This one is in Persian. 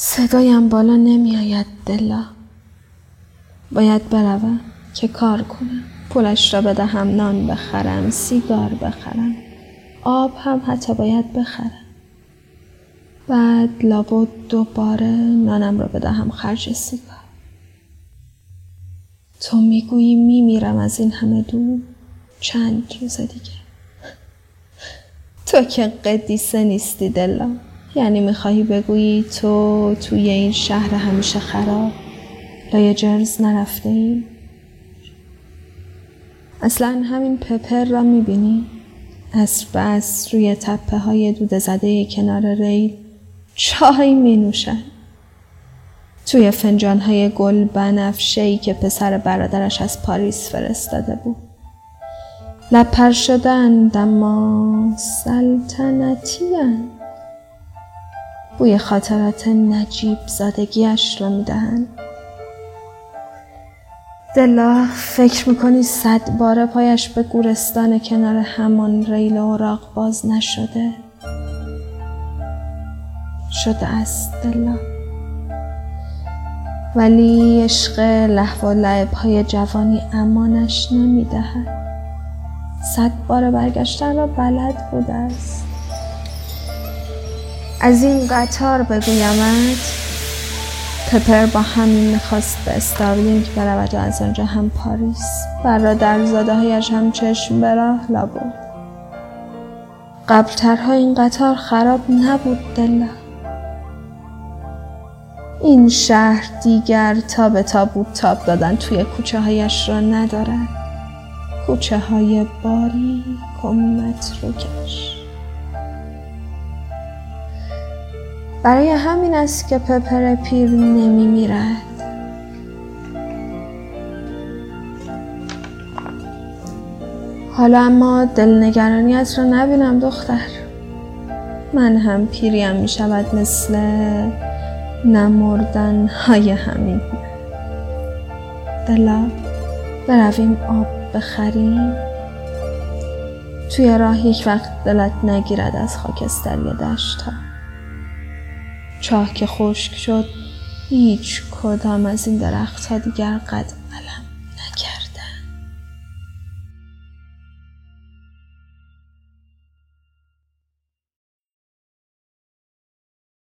صدایم بالا نمی آید دلا. باید بروم که کار کنم. پولش را بدهم نان بخرم سیگار بخرم. آب هم حتی باید بخرم. بعد لابد دوباره نانم را بدهم خرج سیگار. تو می‌گویی میمیرم از این همه دور چند روز دیگه. تو که قدیسه نیستی دلا. یعنی می‌خواهی بگویی تو توی این شهر همیشه خراب لای جرز نرفته ای؟ اصلا همین پپر را می‌بینی؟ اصر به روی تپه های دود زده کنار ریل چای می نوشن. توی فنجان های گل بنفشه که پسر برادرش از پاریس فرستاده بود. لپر شدن اما سلطنتی بوی خاطرات نجیب زادگیش را می‌دهند. دلا فکر می‌کنی صد بار پایش به گورستان کنار همان ریل اوراق باز نشده؟ شده است دلا. ولی عشق لحو و لعب های جوانی امانش نمی‌دهد. صد بار برگشتن را بلد بوده است. از این قطار بگویمت پپر با همین می‌خواست به استارلینگ برود و از آنجا هم پاریس. برادر زاده هایش هم چشم به راه لابد قبلترها این قطار خراب نبود دلا. این شهر دیگر تا به تابوت تاب دادن توی کوچه هایش را ندارد. کوچه های باریک و متروکش. برای همین است که پپر پیر نمی میرد حالا اما دلنگرانی از را نبینم دختر. من هم پیریم می شود مثل نمردن های همین. دلا برویم آب بخریم. توی راه یک وقت دلت نگیرد از خاکستری دشت ها چاه که خشک شد هیچ کدام از این درخت ها دیگر قد